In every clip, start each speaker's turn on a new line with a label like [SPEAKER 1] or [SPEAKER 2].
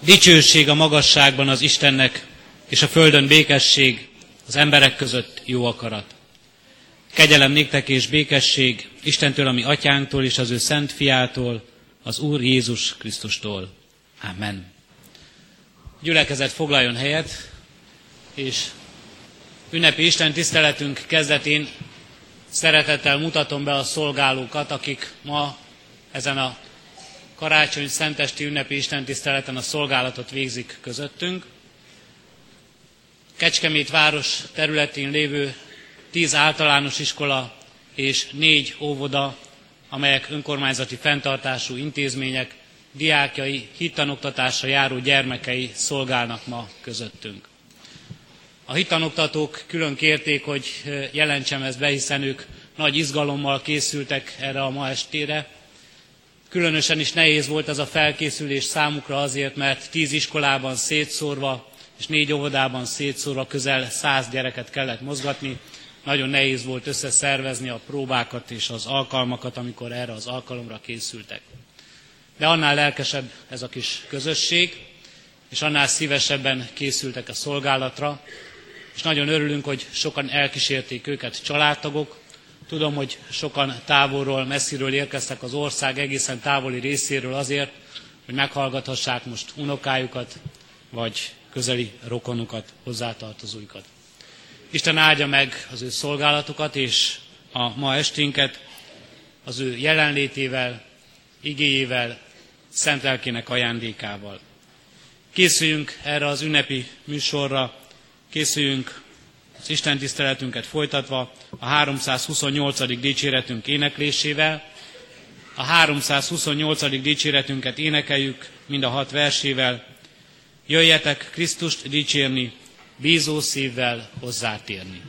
[SPEAKER 1] Dicsőség a magasságban az Istennek, és a földön békesség, az emberek között jó akarat. Kegyelem néktek és békesség Istentől, ami atyánktól és az ő szent fiától, az Úr Jézus Krisztustól. Amen. Gyülekezet foglaljon helyet, és ünnepi Isten tiszteletünk kezdetén szeretettel mutatom be a szolgálókat, akik ma ezen a karácsony szentesti ünnepi istentiszteleten a szolgálatot végzik közöttünk. Kecskemét város területén lévő tíz általános iskola és négy óvoda, amelyek önkormányzati fenntartású intézmények, diákjai, hittanoktatásra járó gyermekei szolgálnak ma közöttünk. A hittanoktatók külön kérték, hogy jelentsem ezt be, hiszen ők nagy izgalommal készültek erre a ma estére, Különösen is nehéz volt ez a felkészülés számukra azért, mert tíz iskolában szétszórva és négy óvodában szétszórva közel száz gyereket kellett mozgatni. Nagyon nehéz volt összeszervezni a próbákat és az alkalmakat, amikor erre az alkalomra készültek. De annál lelkesebb ez a kis közösség, és annál szívesebben készültek a szolgálatra, és nagyon örülünk, hogy sokan elkísérték őket családtagok, Tudom, hogy sokan távolról, messziről érkeztek az ország egészen távoli részéről azért, hogy meghallgathassák most unokájukat, vagy közeli rokonukat, hozzátartozóikat. Isten áldja meg az ő szolgálatukat és a ma esténket az ő jelenlétével, igéjével, szent lelkének ajándékával. Készüljünk erre az ünnepi műsorra, készüljünk az Isten tiszteletünket folytatva a 328. dicséretünk éneklésével. A 328. dicséretünket énekeljük mind a hat versével. Jöjjetek Krisztust dicsérni, bízó szívvel hozzátérni.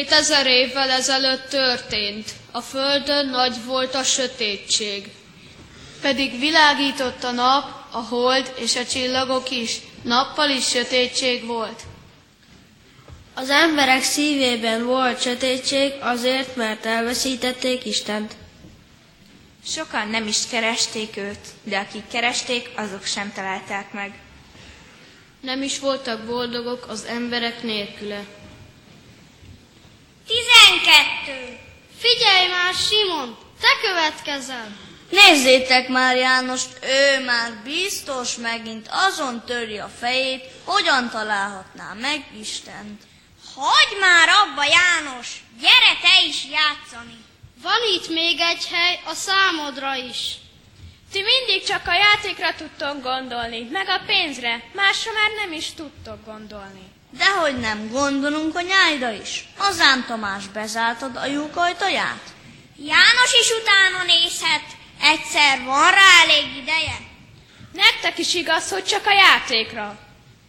[SPEAKER 2] Kétezer évvel ezelőtt történt. A földön nagy volt a sötétség. Pedig világított a nap, a hold és a csillagok is. Nappal is sötétség volt.
[SPEAKER 3] Az emberek szívében volt sötétség azért, mert elveszítették Istent.
[SPEAKER 4] Sokan nem is keresték őt, de akik keresték, azok sem találták meg.
[SPEAKER 2] Nem is voltak boldogok az emberek nélküle.
[SPEAKER 5] Tizenkettő.
[SPEAKER 6] Figyelj már, Simon, te következel.
[SPEAKER 3] Nézzétek már Jánost, ő már biztos megint azon töri a fejét, hogyan találhatná meg Istent.
[SPEAKER 5] Hagy már abba, János! Gyere te is játszani!
[SPEAKER 6] Van itt még egy hely a számodra is.
[SPEAKER 4] Ti mindig csak a játékra tudtok gondolni, meg a pénzre, másra már nem is tudtok gondolni.
[SPEAKER 3] Dehogy nem, gondolunk a nyájra is. Azán Tamás bezártad a lyuk ajtaját?
[SPEAKER 5] János is utána nézhet, egyszer van rá elég ideje.
[SPEAKER 4] Nektek is igaz, hogy csak a játékra.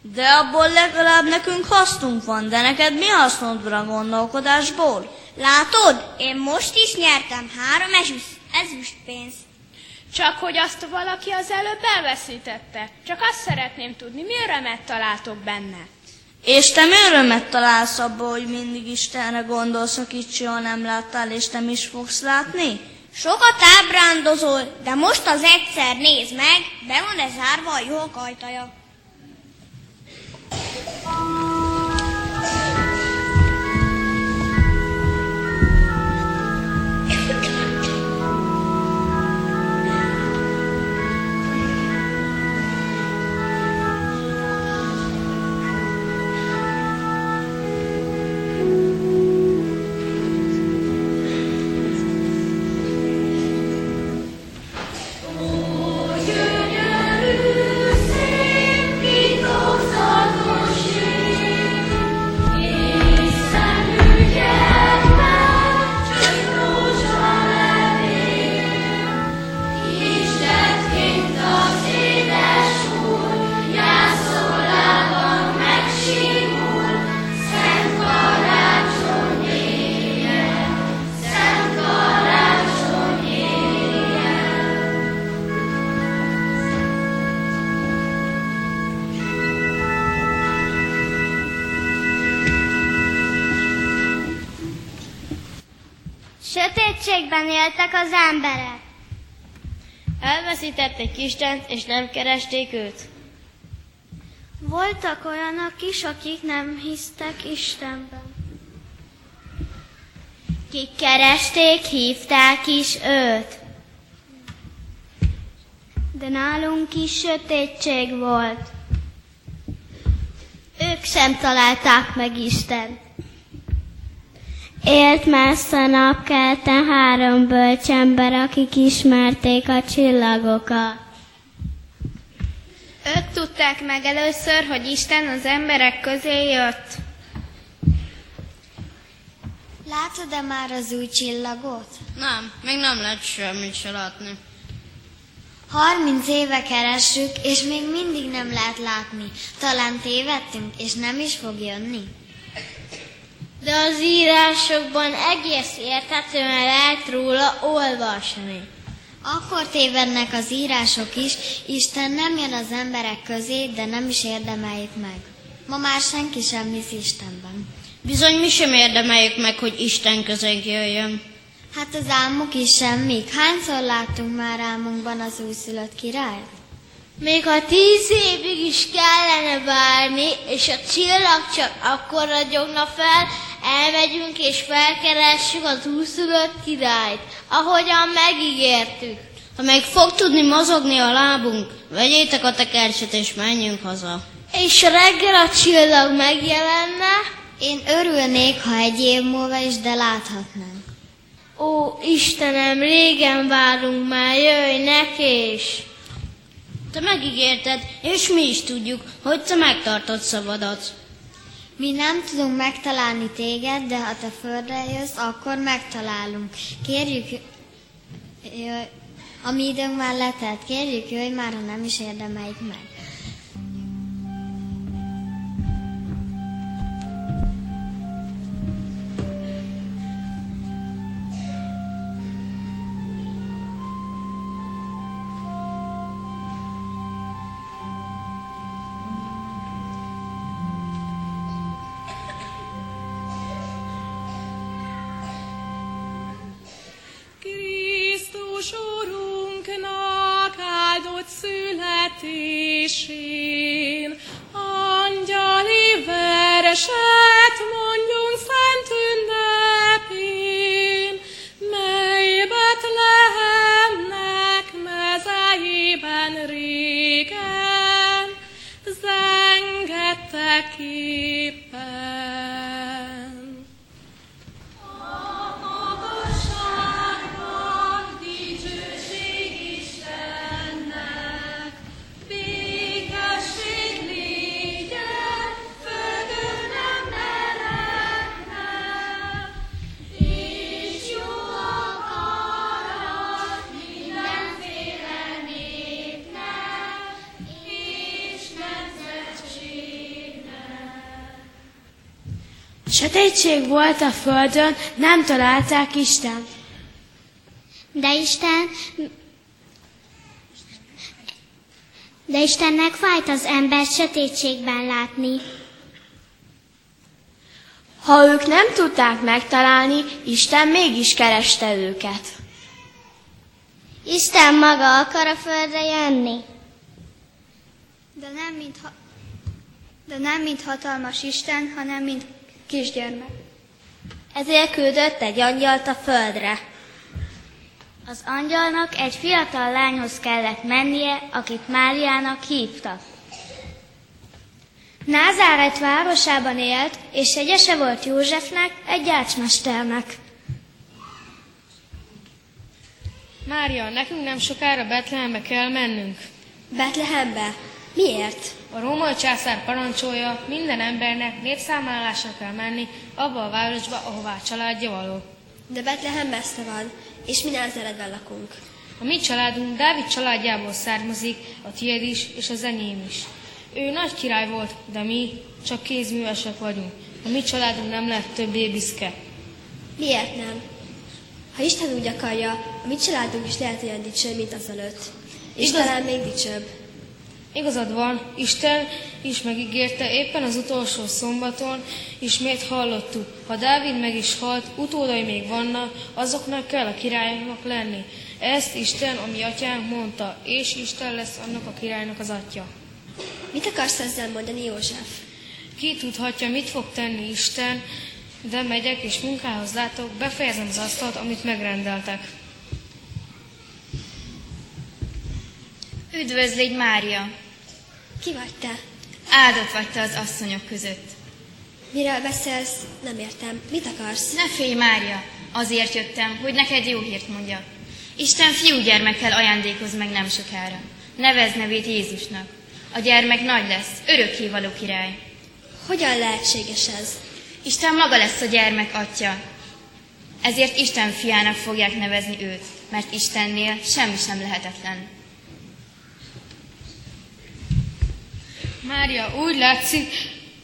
[SPEAKER 3] De abból legalább nekünk hasznunk van, de neked mi hasznod a gondolkodásból?
[SPEAKER 5] Látod, én most is nyertem három ezüst, ezüst pénzt.
[SPEAKER 4] Csak hogy azt valaki az előbb elveszítette. Csak azt szeretném tudni, mi örömet találtok benne.
[SPEAKER 3] És te mi örömet találsz abból, hogy mindig Istenre gondolsz, akit soha nem láttál, és nem is fogsz látni?
[SPEAKER 5] Sokat ábrándozol, de most az egyszer nézd meg, be van-e zárva a jó ajtaja.
[SPEAKER 3] Elveszítették Istent, és nem keresték őt.
[SPEAKER 6] Voltak olyanok is, akik nem hisztek Istenben. Kik keresték, hívták is őt. De nálunk is sötétség volt. Ők sem találták meg Istent. Élt messze napkelten három bölcsember, akik ismerték a csillagokat.
[SPEAKER 4] Ők tudták meg először, hogy Isten az emberek közé jött.
[SPEAKER 6] Látod-e már az új csillagot?
[SPEAKER 3] Nem, még nem lehet semmit se látni.
[SPEAKER 6] Harminc éve keressük, és még mindig nem lehet látni. Talán tévedtünk, és nem is fog jönni. De az írásokban egész érthetően lehet róla olvasni. Akkor tévednek az írások is, Isten nem jön az emberek közé, de nem is érdemeljük meg. Ma már senki sem hisz Istenben.
[SPEAKER 3] Bizony mi sem érdemeljük meg, hogy Isten közénk jöjjön.
[SPEAKER 6] Hát az álmok is semmik. Hányszor láttunk már álmunkban az újszülött királyt? Még ha tíz évig is kellene várni, és a csillag csak akkor ragyogna fel, elmegyünk és felkeressük az úszülött királyt, ahogyan megígértük.
[SPEAKER 3] Ha még fog tudni mozogni a lábunk, vegyétek a tekercset és menjünk haza.
[SPEAKER 6] És reggel a csillag megjelenne? Én örülnék, ha egy év múlva is, de láthatnánk. Ó, Istenem, régen várunk már, jöjj nekés!
[SPEAKER 3] Te megígérted, és mi is tudjuk, hogy te megtartod szabadat.
[SPEAKER 6] Mi nem tudunk megtalálni téged, de ha te földre jössz, akkor megtalálunk. Kérjük, jöjj, a mi időnk már letelt, kérjük, jöjj már, ha nem is érdemeljük meg.
[SPEAKER 7] Sötétség volt a földön, nem találták Isten.
[SPEAKER 6] De Isten... De Istennek fájt az ember sötétségben látni.
[SPEAKER 7] Ha ők nem tudták megtalálni, Isten mégis kereste őket.
[SPEAKER 6] Isten maga akar a földre jönni.
[SPEAKER 2] De nem mint, ha- de nem mint hatalmas Isten, hanem mint kisgyermek.
[SPEAKER 6] Ezért küldött egy angyalt a földre. Az angyalnak egy fiatal lányhoz kellett mennie, akit Máriának hívtak. Názáret városában élt, és egyese volt Józsefnek, egy gyácsmesternek.
[SPEAKER 8] Mária, nekünk nem sokára Betlehembe kell mennünk.
[SPEAKER 7] Betlehembe? Miért?
[SPEAKER 8] A római császár parancsolja, minden embernek népszámlálásra kell menni abba a városba, ahová a családja való.
[SPEAKER 7] De Betlehem messze van, és mi Názáretben lakunk.
[SPEAKER 8] A mi családunk Dávid családjából származik, a tiéd is, és az enyém is. Ő nagy király volt, de mi csak kézművesek vagyunk. A mi családunk nem lett többé biszke.
[SPEAKER 7] Miért nem? Ha Isten úgy akarja, a mi családunk is lehet olyan dicső, mint az előtt. És
[SPEAKER 8] Igaz-
[SPEAKER 7] talán még dicsőbb.
[SPEAKER 8] Igazad van, Isten is megígérte éppen az utolsó szombaton, ismét hallottuk. Ha Dávid meg is halt, utódai még vannak, azoknak kell a királynak lenni. Ezt Isten, a mi atyánk mondta, és Isten lesz annak a királynak az atya.
[SPEAKER 7] Mit akarsz ezzel mondani, József?
[SPEAKER 8] Ki tudhatja, mit fog tenni Isten, de megyek és munkához látok, befejezem az asztalt, amit megrendeltek.
[SPEAKER 9] Üdvözlégy, Mária!
[SPEAKER 7] Ki vagy te?
[SPEAKER 9] Áldott vagy te az asszonyok között.
[SPEAKER 7] Miről beszélsz? Nem értem. Mit akarsz?
[SPEAKER 9] Ne félj, Mária! Azért jöttem, hogy neked jó hírt mondjak. Isten fiúgyermekkel ajándékoz meg nem sokára. Nevez nevét Jézusnak. A gyermek nagy lesz, örökkévaló király.
[SPEAKER 7] Hogyan lehetséges ez?
[SPEAKER 9] Isten maga lesz a gyermek atya. Ezért Isten fiának fogják nevezni őt, mert Istennél semmi sem lehetetlen.
[SPEAKER 8] Mária, úgy látszik,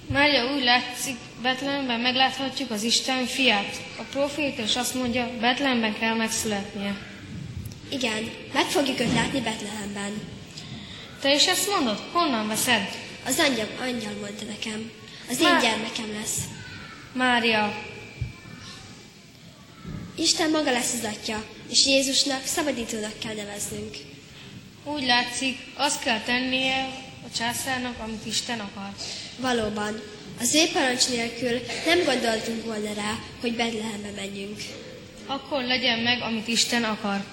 [SPEAKER 8] Mária úgy látszik, Betlehemben megláthatjuk az Isten fiát. A proféta is azt mondja, Betlehemben kell megszületnie.
[SPEAKER 7] Igen, meg fogjuk őt látni Betlehemben.
[SPEAKER 8] Te is ezt mondod? Honnan veszed?
[SPEAKER 7] Az angyal, angyal mondta nekem. Az én
[SPEAKER 8] Má-
[SPEAKER 7] gyermekem lesz.
[SPEAKER 8] Mária,
[SPEAKER 7] Isten maga lesz az atya, és Jézusnak szabadítónak kell neveznünk.
[SPEAKER 8] úgy látszik, azt kell tennie a császárnak, amit Isten akar.
[SPEAKER 7] Valóban, az ő parancs nélkül nem gondoltunk volna rá, hogy Betlehembe menjünk.
[SPEAKER 8] Akkor legyen meg, amit Isten akar.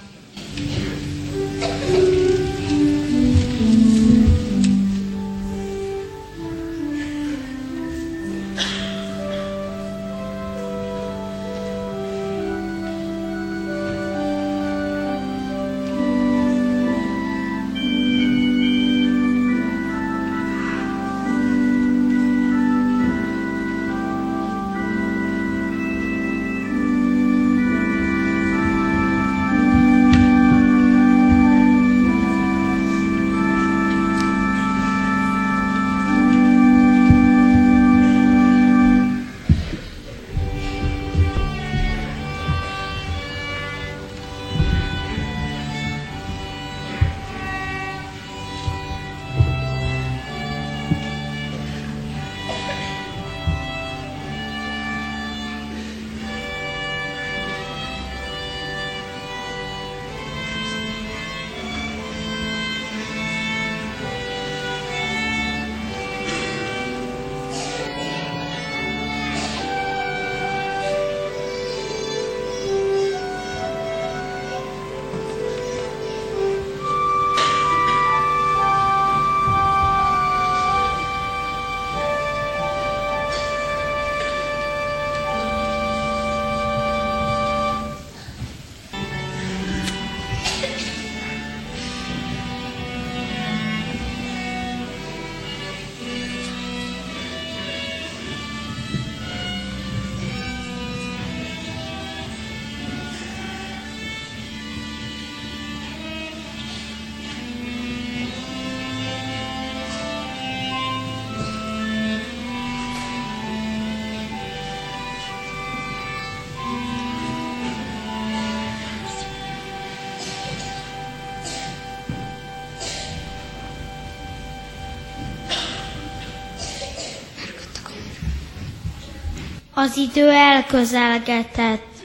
[SPEAKER 6] Az idő elközelgetett.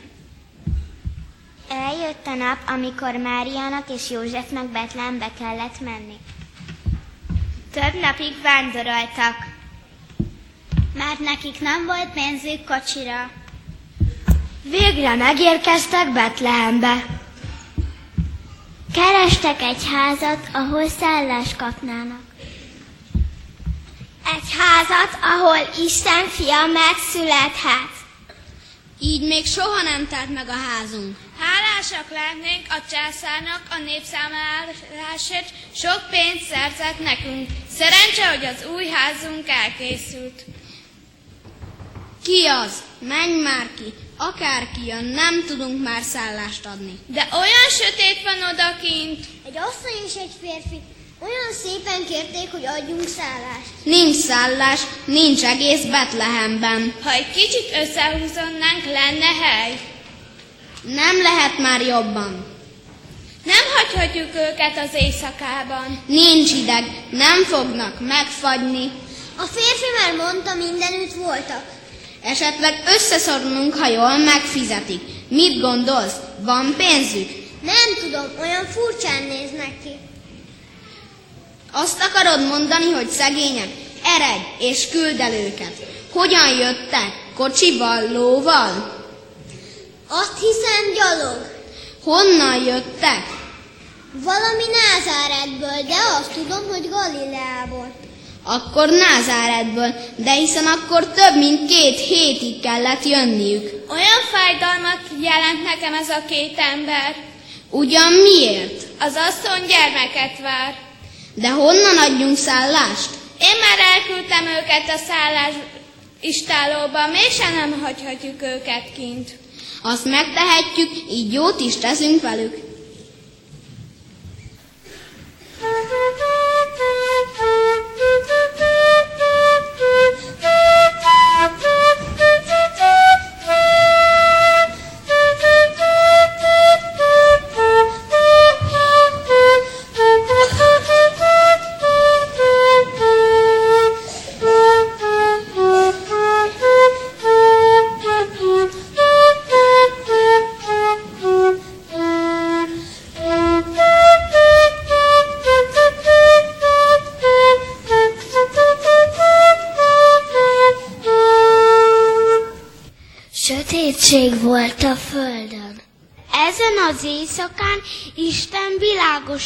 [SPEAKER 10] Eljött a nap, amikor Máriának és Józsefnek Betlehembe kellett menni. Több napig vándoroltak, mert nekik nem volt pénzük kocsira.
[SPEAKER 6] Végre megérkeztek Betlehembe.
[SPEAKER 10] Kerestek egy házat, ahol szállást kapnának. Házat, ahol Isten fia megszülethet.
[SPEAKER 11] Így még soha nem telt meg a házunk.
[SPEAKER 12] Hálásak lennénk a császárnak a népszámlálásért, sok pénzt szerzett nekünk. Szerencse, hogy az új házunk elkészült.
[SPEAKER 11] Ki az? Menj már ki! Akárki jön, nem tudunk már szállást adni.
[SPEAKER 12] De olyan sötét van odakint.
[SPEAKER 10] Egy asszony és egy férfi olyan szépen kérték, hogy adjunk szállást.
[SPEAKER 11] Nincs szállás, nincs egész Betlehemben.
[SPEAKER 12] Ha egy kicsit összehúzonnánk, lenne hely.
[SPEAKER 11] Nem lehet már jobban.
[SPEAKER 12] Nem hagyhatjuk őket az éjszakában.
[SPEAKER 11] Nincs ideg, nem fognak megfagyni.
[SPEAKER 10] A férfi már mondta, mindenütt voltak.
[SPEAKER 11] Esetleg összeszorulunk, ha jól megfizetik. Mit gondolsz? Van pénzük?
[SPEAKER 10] Nem tudom, olyan furcsán néznek ki.
[SPEAKER 11] Azt akarod mondani, hogy szegények? Eredj és küld el őket. Hogyan jöttek? Kocsival, lóval?
[SPEAKER 10] Azt hiszem gyalog.
[SPEAKER 11] Honnan jöttek?
[SPEAKER 10] Valami Názáretből, de azt tudom, hogy Galileából.
[SPEAKER 11] Akkor Názáretből, de hiszen akkor több mint két hétig kellett jönniük.
[SPEAKER 12] Olyan fájdalmat jelent nekem ez a két ember.
[SPEAKER 11] Ugyan miért?
[SPEAKER 12] Az asszony gyermeket vár.
[SPEAKER 11] De honnan adjunk szállást?
[SPEAKER 12] Én már elküldtem őket a szállás istálóba, mégsem nem hagyhatjuk őket kint.
[SPEAKER 11] Azt megtehetjük, így jót is teszünk velük.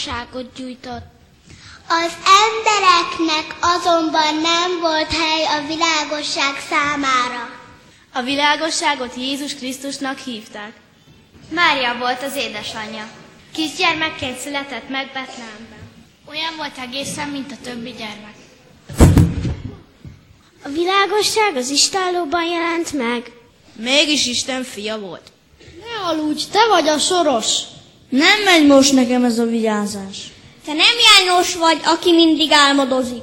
[SPEAKER 6] Világosságot gyújtott.
[SPEAKER 10] Az embereknek azonban nem volt hely a világosság számára.
[SPEAKER 13] A világosságot Jézus Krisztusnak hívták.
[SPEAKER 6] Mária volt az édesanyja. Kisgyermekként született meg Betlehemben.
[SPEAKER 13] Olyan volt egészen, mint a többi gyermek.
[SPEAKER 6] A világosság az istálóban jelent meg.
[SPEAKER 8] Mégis Isten fia volt.
[SPEAKER 14] Ne aludj, te vagy a soros.
[SPEAKER 3] Nem megy most nekem ez a vigyázás.
[SPEAKER 10] Te nem János vagy, aki mindig álmodozik.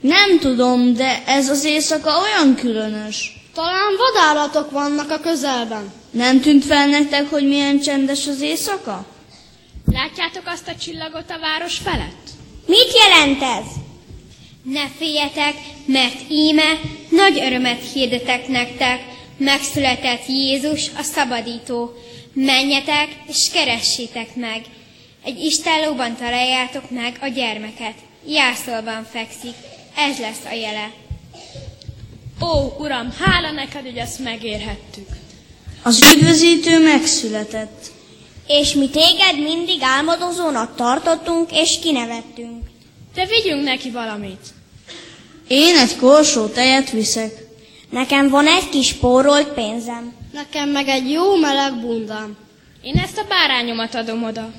[SPEAKER 3] Nem tudom, de ez az éjszaka olyan különös.
[SPEAKER 14] Talán vadállatok vannak a közelben.
[SPEAKER 3] Nem tűnt fel nektek, hogy milyen csendes az éjszaka?
[SPEAKER 12] Látjátok azt a csillagot a város felett?
[SPEAKER 10] Mit jelent ez?
[SPEAKER 15] Ne féljetek, mert íme nagy örömet hirdetek nektek, megszületett Jézus a szabadító. Menjetek és keressétek meg. Egy istálóban találjátok meg a gyermeket. Jászolban fekszik. Ez lesz a jele.
[SPEAKER 12] Ó, Uram, hála neked, hogy ezt megérhettük.
[SPEAKER 3] Az üdvözítő megszületett.
[SPEAKER 10] És mi téged mindig álmodozónak tartottunk és kinevettünk.
[SPEAKER 12] De vigyünk neki valamit.
[SPEAKER 3] Én egy korsó tejet viszek.
[SPEAKER 10] Nekem van egy kis pórolt pénzem.
[SPEAKER 14] Nekem meg egy jó meleg bundám.
[SPEAKER 12] Én ezt a bárányomat adom oda.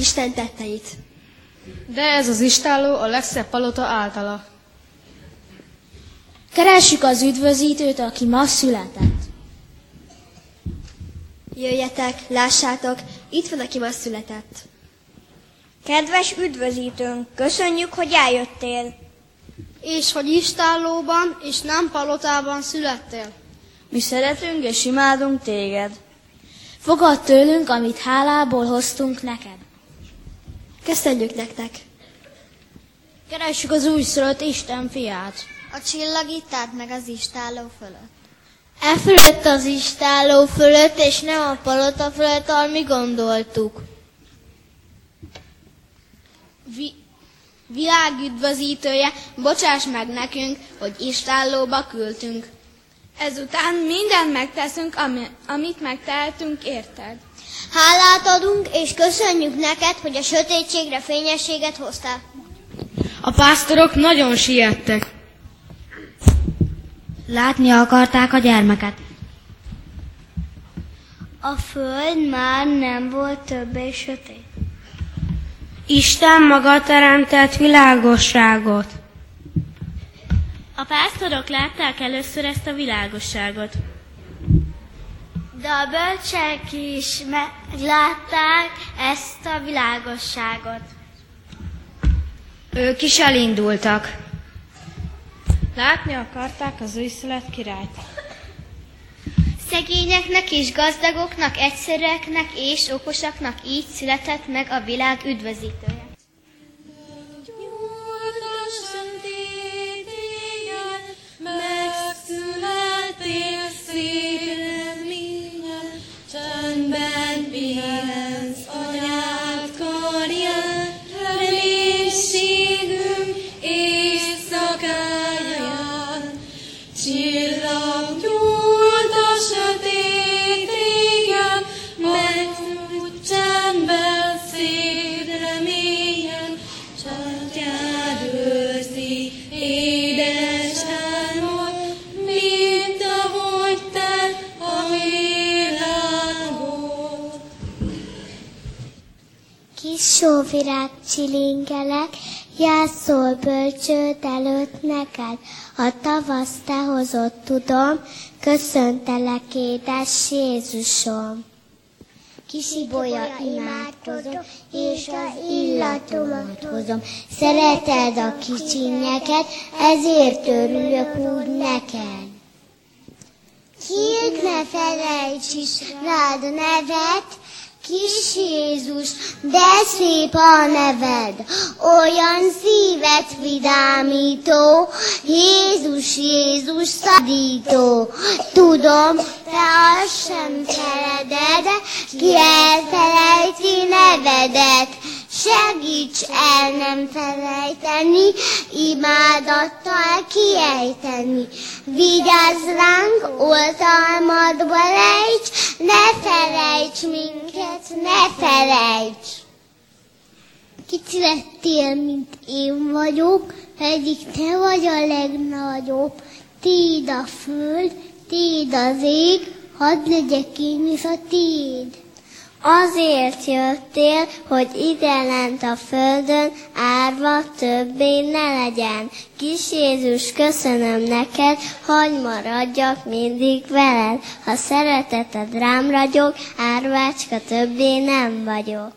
[SPEAKER 16] Isten tetteit.
[SPEAKER 8] De ez az istáló a legszebb palota általa.
[SPEAKER 17] Keressük az üdvözítőt, aki ma született.
[SPEAKER 16] Jöjjetek, lássátok, itt van, aki ma született.
[SPEAKER 5] Kedves üdvözítőnk, köszönjük, hogy eljöttél.
[SPEAKER 17] És hogy istállóban és nem palotában születtél.
[SPEAKER 7] Mi szeretünk és imádunk téged.
[SPEAKER 17] Fogad tőlünk, amit hálából hoztunk neked.
[SPEAKER 16] Köszönjük nektek!
[SPEAKER 17] Keressük az újszülött Isten fiát.
[SPEAKER 18] A csillagítát meg az istálló fölött.
[SPEAKER 17] E fölött az istálló fölött, és nem a palota fölött, ahol mi gondoltuk. Vi- világüdvözítője, bocsáss meg nekünk, hogy istállóba küldtünk.
[SPEAKER 12] Ezután mindent megteszünk, ami, amit megtehetünk, érted?
[SPEAKER 18] Hálát adunk, és köszönjük neked, hogy a sötétségre fényességet hoztál.
[SPEAKER 8] A pásztorok nagyon siettek.
[SPEAKER 17] Látni akarták a gyermeket.
[SPEAKER 18] A föld már nem volt többé sötét.
[SPEAKER 17] Isten maga teremtett világosságot.
[SPEAKER 10] A pásztorok látták először ezt a világosságot.
[SPEAKER 18] De a bölcsek is meglátták ezt a világosságot.
[SPEAKER 17] Ők is elindultak.
[SPEAKER 8] Látni akarták az újszület királyt.
[SPEAKER 18] Szegényeknek és gazdagoknak, egyszerűeknek és okosaknak így született meg a világ üdvözítője.
[SPEAKER 19] Megszülettél szép
[SPEAKER 18] Kis sóvirág csilingelek, jászol bölcsőd előtt neked, a tavasz te hozott tudom, köszöntelek édes Jézusom. Kisibolya imádkozom, és az illatomat hozom. Szereted a kicsinyeket, ezért örülök úgy neked. Kiért ne felejts is rád nevet, Kis Jézus, de szép a neved, olyan szívet vidámító, Jézus, Jézus szadító. Tudom, te azt sem feleded, ki elfelejti nevedet. Segíts el nem felejteni, imádattal kiejteni. Vigyázz ránk, oltalmadba lejts, ne felejts minket, ne felejts. Kicsi lettél, mint én vagyok, pedig te vagy a legnagyobb. Tiéd a föld, tiéd az ég, hadd legyek én is a tiéd. Azért jöttél, hogy ide lent a földön árva többé ne legyen. Kis Jézus, köszönöm neked, hogy maradjak mindig veled. Ha szereteted rám ragyog, árvácska többé nem vagyok.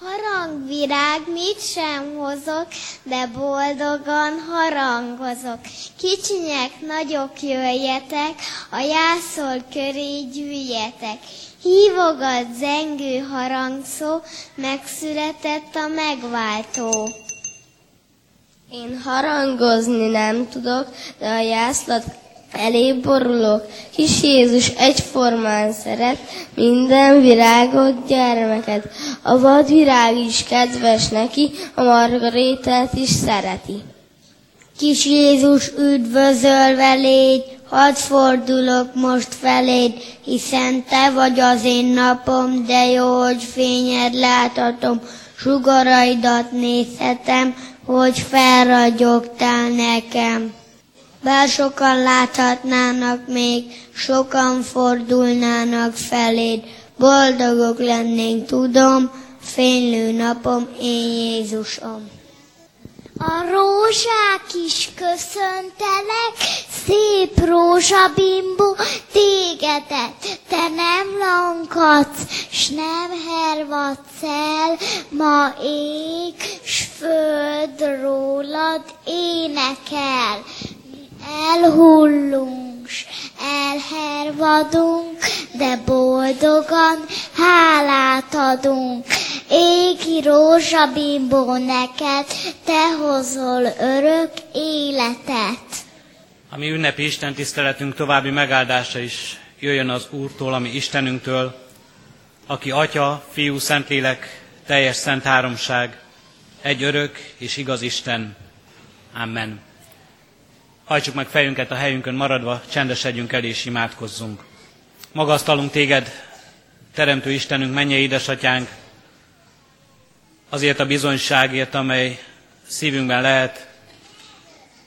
[SPEAKER 18] Harangvirág mit sem hozok, de boldogan harangozok. Kicsinyek, nagyok jöjjetek, a jászol köré gyűjjetek. Hívogat zengő harangszó, megszületett a megváltó.
[SPEAKER 7] Én harangozni nem tudok, de a jászlat elé borulok. Kis Jézus egyformán szeret minden virágot, gyermeket. A vadvirág is kedves neki, a margarétát is szereti.
[SPEAKER 18] Kis Jézus üdvözölve légy, hadd fordulok most feléd, hiszen te vagy az én napom, de jó, hogy fényed láthatom, sugaraidat nézhetem, hogy felragyogtál nekem. Bár sokan láthatnának még, sokan fordulnának feléd, boldogok lennénk, tudom,
[SPEAKER 14] fénylő napom, én Jézusom.
[SPEAKER 10] A rózsák is köszöntelek, szép rózsabimbó, tégedet, te nem lankadsz, s nem hervadsz el, ma ég, s föld rólad énekel. Elhullunk, s elhervadunk, de boldogan hálát adunk. Égi rózsabimbó neked, te hozol örök életet.
[SPEAKER 1] A mi ünnepi Isten tiszteletünk további megáldása is jöjjön az Úrtól, ami Istenünktől, aki Atya, Fiú, Szentlélek, teljes szent háromság, egy örök és igaz Isten. Amen. Hajtsuk meg fejünket a helyünkön maradva, csendesedjünk el és imádkozzunk. Magasztalunk téged, Teremtő Istenünk, mennyei édesatyánk, azért a bizonyságért, amely szívünkben lehet,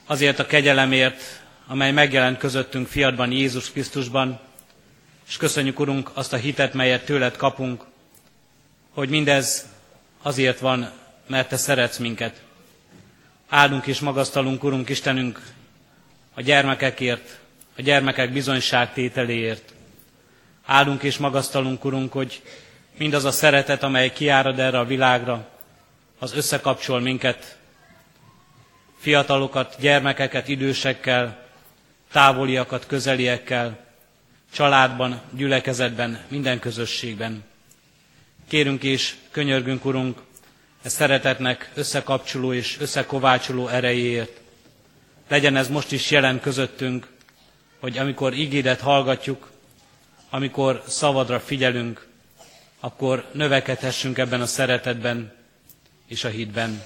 [SPEAKER 1] azért a kegyelemért, amely megjelent közöttünk fiadban, Jézus Krisztusban, és köszönjük, Urunk, azt a hitet, melyet tőled kapunk, hogy mindez azért van, mert Te szeretsz minket. Áldunk és magasztalunk, Urunk Istenünk, a gyermekekért, a gyermekek bizonyságtételéért. Áldunk és magasztalunk, Urunk, hogy mindaz a szeretet, amely kiárad erre a világra, az összekapcsol minket, fiatalokat, gyermekeket, idősekkel, távoliakat, közeliekkel, családban, gyülekezetben, minden közösségben. Kérünk és könyörgünk, Urunk, e szeretetnek összekapcsoló és összekovácsoló erejéért. Legyen ez most is jelen közöttünk, hogy amikor ígédet hallgatjuk, amikor szavadra figyelünk, akkor növekedhessünk ebben a szeretetben és a hitben.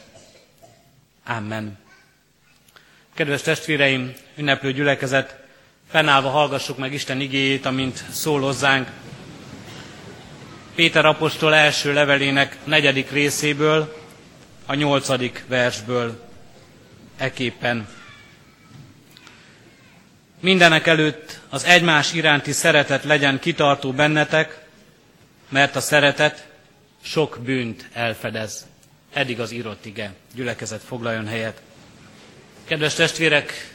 [SPEAKER 1] Amen. Kedves testvéreim, ünneplő gyülekezet, fennállva hallgassuk meg Isten igéjét, amint szól hozzánk. Péter apostol első levelének negyedik részéből, a nyolcadik versből, eképpen. Mindenek előtt az egymás iránti szeretet legyen kitartó bennetek, mert a szeretet sok bűnt elfedez. Eddig az írott ige. Gyülekezet foglaljon helyet. Kedves testvérek,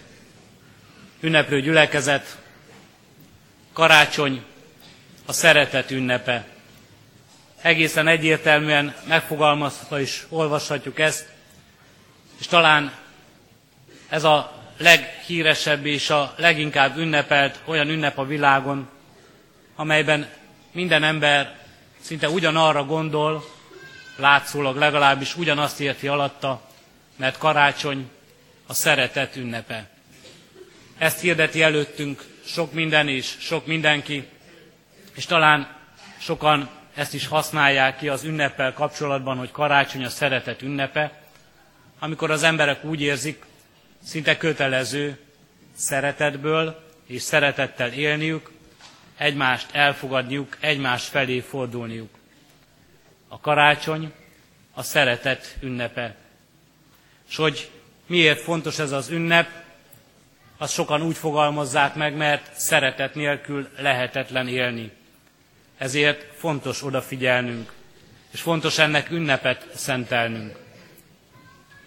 [SPEAKER 1] ünneplő gyülekezet, karácsony a szeretet ünnepe. Egészen egyértelműen megfogalmazva is olvashatjuk ezt, és talán ez a leghíresebb és a leginkább ünnepelt olyan ünnep a világon, amelyben minden ember szinte ugyanarra gondol, látszólag legalábbis ugyanazt érti alatta, mert karácsony a szeretet ünnepe. Ezt hirdeti előttünk sok minden és sok mindenki, és talán sokan ezt is használják ki az ünneppel kapcsolatban, hogy karácsony a szeretet ünnepe, amikor az emberek úgy érzik, szinte kötelező szeretetből és szeretettel élniük, egymást elfogadniuk, egymás felé fordulniuk. A karácsony a szeretet ünnepe. És hogy miért fontos ez az ünnep, azt sokan úgy fogalmazzák meg, mert szeretet nélkül lehetetlen élni. Ezért fontos odafigyelnünk, és fontos ennek ünnepet szentelnünk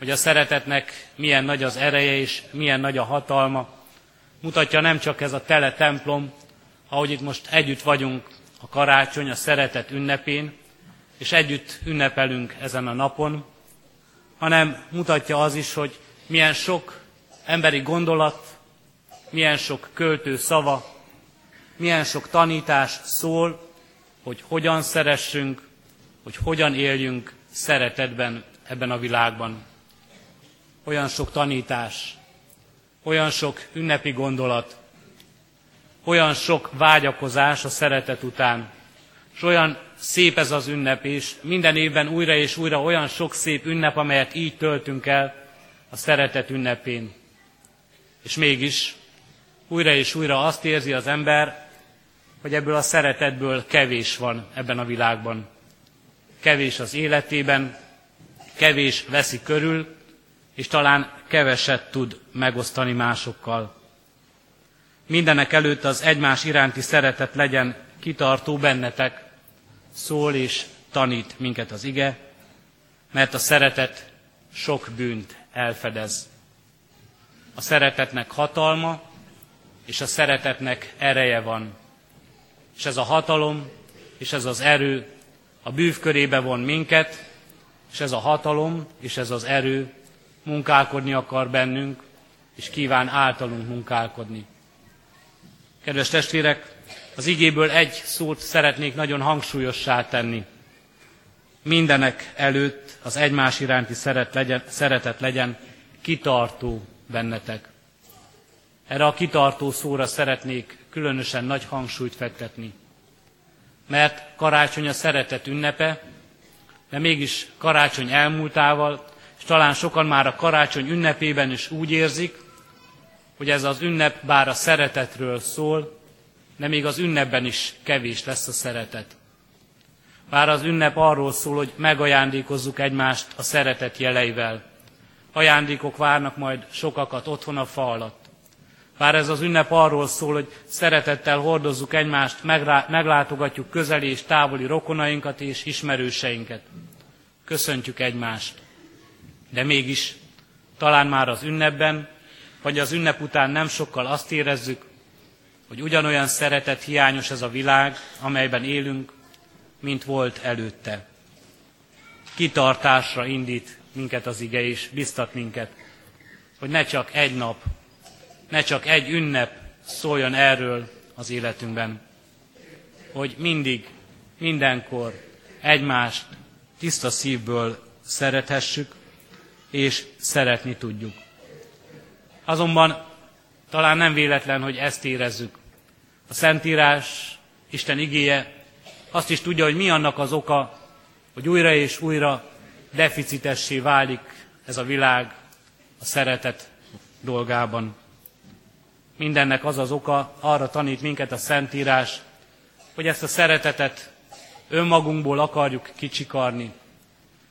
[SPEAKER 1] hogy a szeretetnek milyen nagy az ereje és milyen nagy a hatalma. Mutatja nem csak ez a tele templom, ahogy itt most együtt vagyunk a karácsony, a szeretet ünnepén, és együtt ünnepelünk ezen a napon, hanem mutatja az is, hogy milyen sok emberi gondolat, milyen sok költő szava, milyen sok tanítás szól, hogy hogyan szeressünk, hogy hogyan éljünk szeretetben ebben a világban olyan sok tanítás, olyan sok ünnepi gondolat, olyan sok vágyakozás a szeretet után, és olyan szép ez az ünnep is, minden évben újra és újra olyan sok szép ünnep, amelyet így töltünk el a szeretet ünnepén. És mégis újra és újra azt érzi az ember, hogy ebből a szeretetből kevés van ebben a világban. Kevés az életében, kevés veszi körül, és talán keveset tud megosztani másokkal. Mindenek előtt az egymás iránti szeretet legyen kitartó bennetek, szól és tanít minket az ige, mert a szeretet sok bűnt elfedez. A szeretetnek hatalma, és a szeretetnek ereje van. És ez a hatalom, és ez az erő a bűv körébe von minket, és ez a hatalom, és ez az erő munkálkodni akar bennünk, és kíván általunk munkálkodni. Kedves testvérek, az igéből egy szót szeretnék nagyon hangsúlyossá tenni. Mindenek előtt az egymás iránti szeret legyen, szeretet legyen kitartó bennetek. Erre a kitartó szóra szeretnék különösen nagy hangsúlyt fektetni. Mert karácsony a szeretet ünnepe, de mégis karácsony elmúltával, talán sokan már a karácsony ünnepében is úgy érzik, hogy ez az ünnep bár a szeretetről szól, de még az ünnepben is kevés lesz a szeretet. Bár az ünnep arról szól, hogy megajándékozzuk egymást a szeretet jeleivel. Ajándékok várnak majd sokakat otthon a fa alatt. Bár ez az ünnep arról szól, hogy szeretettel hordozzuk egymást, meglátogatjuk közeli és távoli rokonainkat és ismerőseinket. Köszöntjük egymást. De mégis, talán már az ünnepben, vagy az ünnep után nem sokkal azt érezzük, hogy ugyanolyan szeretet hiányos ez a világ, amelyben élünk, mint volt előtte. Kitartásra indít minket az ige, és biztat minket, hogy ne csak egy nap, ne csak egy ünnep szóljon erről az életünkben, hogy mindig, mindenkor egymást tiszta szívből szerethessük, és szeretni tudjuk. Azonban talán nem véletlen, hogy ezt érezzük. A Szentírás, Isten igéje azt is tudja, hogy mi annak az oka, hogy újra és újra deficitessé válik ez a világ a szeretet dolgában. Mindennek az az oka, arra tanít minket a Szentírás, hogy ezt a szeretetet önmagunkból akarjuk kicsikarni,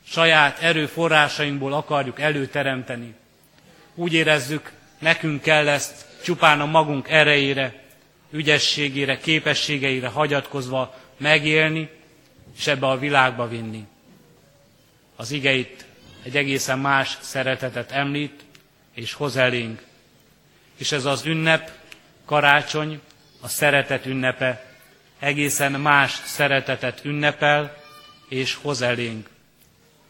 [SPEAKER 1] saját erőforrásainkból akarjuk előteremteni. Úgy érezzük, nekünk kell ezt csupán a magunk erejére, ügyességére, képességeire hagyatkozva megélni, és ebbe a világba vinni. Az igeit egy egészen más szeretetet említ, és hoz elénk. És ez az ünnep, karácsony, a szeretet ünnepe, egészen más szeretetet ünnepel, és hoz elénk.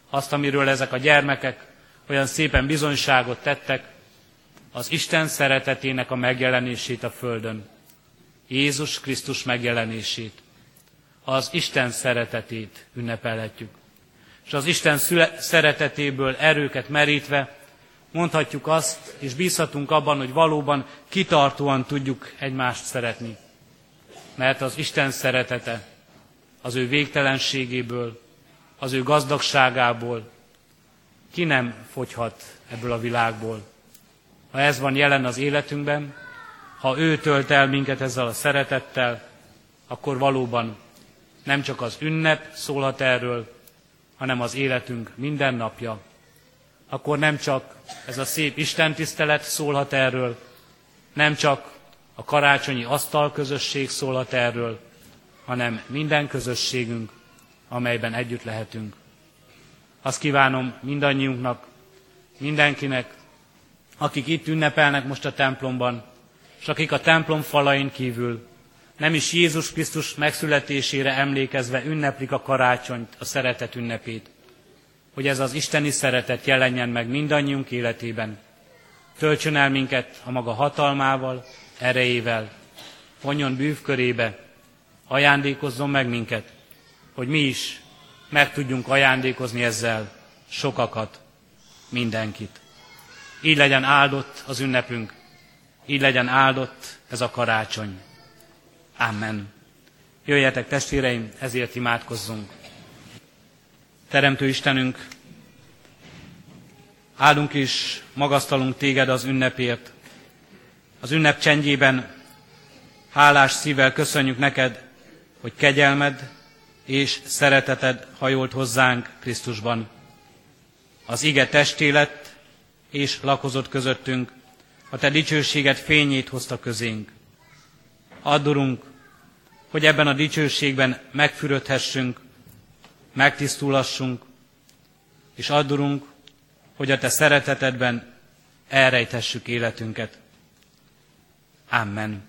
[SPEAKER 1] Azt, amiről ezek a gyermekek olyan szépen bizonyságot tettek, az Isten szeretetének a megjelenését a Földön. Jézus Krisztus megjelenését az Isten szeretetét ünnepelhetjük. És az Isten szüle- szeretetéből erőket merítve mondhatjuk azt, és bízhatunk abban, hogy valóban kitartóan tudjuk egymást szeretni. Mert az Isten szeretete az ő végtelenségéből, az ő gazdagságából ki nem fogyhat ebből a világból. Ha ez van jelen az életünkben, ha ő tölt el minket ezzel a szeretettel, akkor valóban nem csak az ünnep szólhat erről, hanem az életünk minden napja. Akkor nem csak ez a szép Isten tisztelet szólhat erről, nem csak a karácsonyi asztal közösség szólhat erről, hanem minden közösségünk, amelyben együtt lehetünk. Azt kívánom mindannyiunknak, mindenkinek, akik itt ünnepelnek most a templomban, és akik a templom falain kívül nem is Jézus Krisztus megszületésére emlékezve ünneplik a karácsonyt, a szeretet ünnepét, hogy ez az isteni szeretet jelenjen meg mindannyiunk életében. Töltsön el minket a maga hatalmával, erejével, vonjon bűvkörébe, ajándékozzon meg minket, hogy mi is meg tudjunk ajándékozni ezzel sokakat, mindenkit. Így legyen áldott az ünnepünk, így legyen áldott ez a karácsony. Amen. Jöjjetek testvéreim, ezért imádkozzunk. Teremtő Istenünk, áldunk és magasztalunk téged az ünnepért. Az ünnep csendjében hálás szívvel köszönjük neked, hogy kegyelmed és szereteted hajolt hozzánk Krisztusban. Az ige testélet és lakozott közöttünk, a te dicsőséged fényét hozta közénk. Addurunk, hogy ebben a dicsőségben megfürödhessünk, megtisztulassunk, és addurunk, hogy a Te szeretetedben elrejtessük életünket. Amen.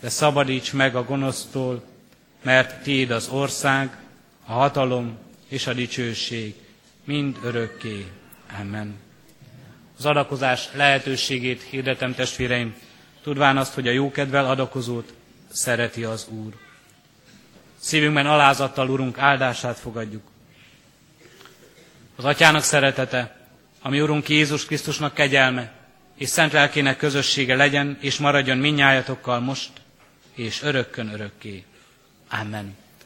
[SPEAKER 1] de szabadíts meg a gonosztól, mert Tiéd az ország, a hatalom és a dicsőség, mind örökké. Amen. Az adakozás lehetőségét hirdetem testvéreim, tudván azt, hogy a jókedvel adakozót szereti az Úr. Szívünkben alázattal, Urunk, áldását fogadjuk. Az Atyának szeretete, ami Urunk Jézus Krisztusnak kegyelme, és szent lelkének közössége legyen, és maradjon minnyájatokkal most, és örökkön örökké. Amen.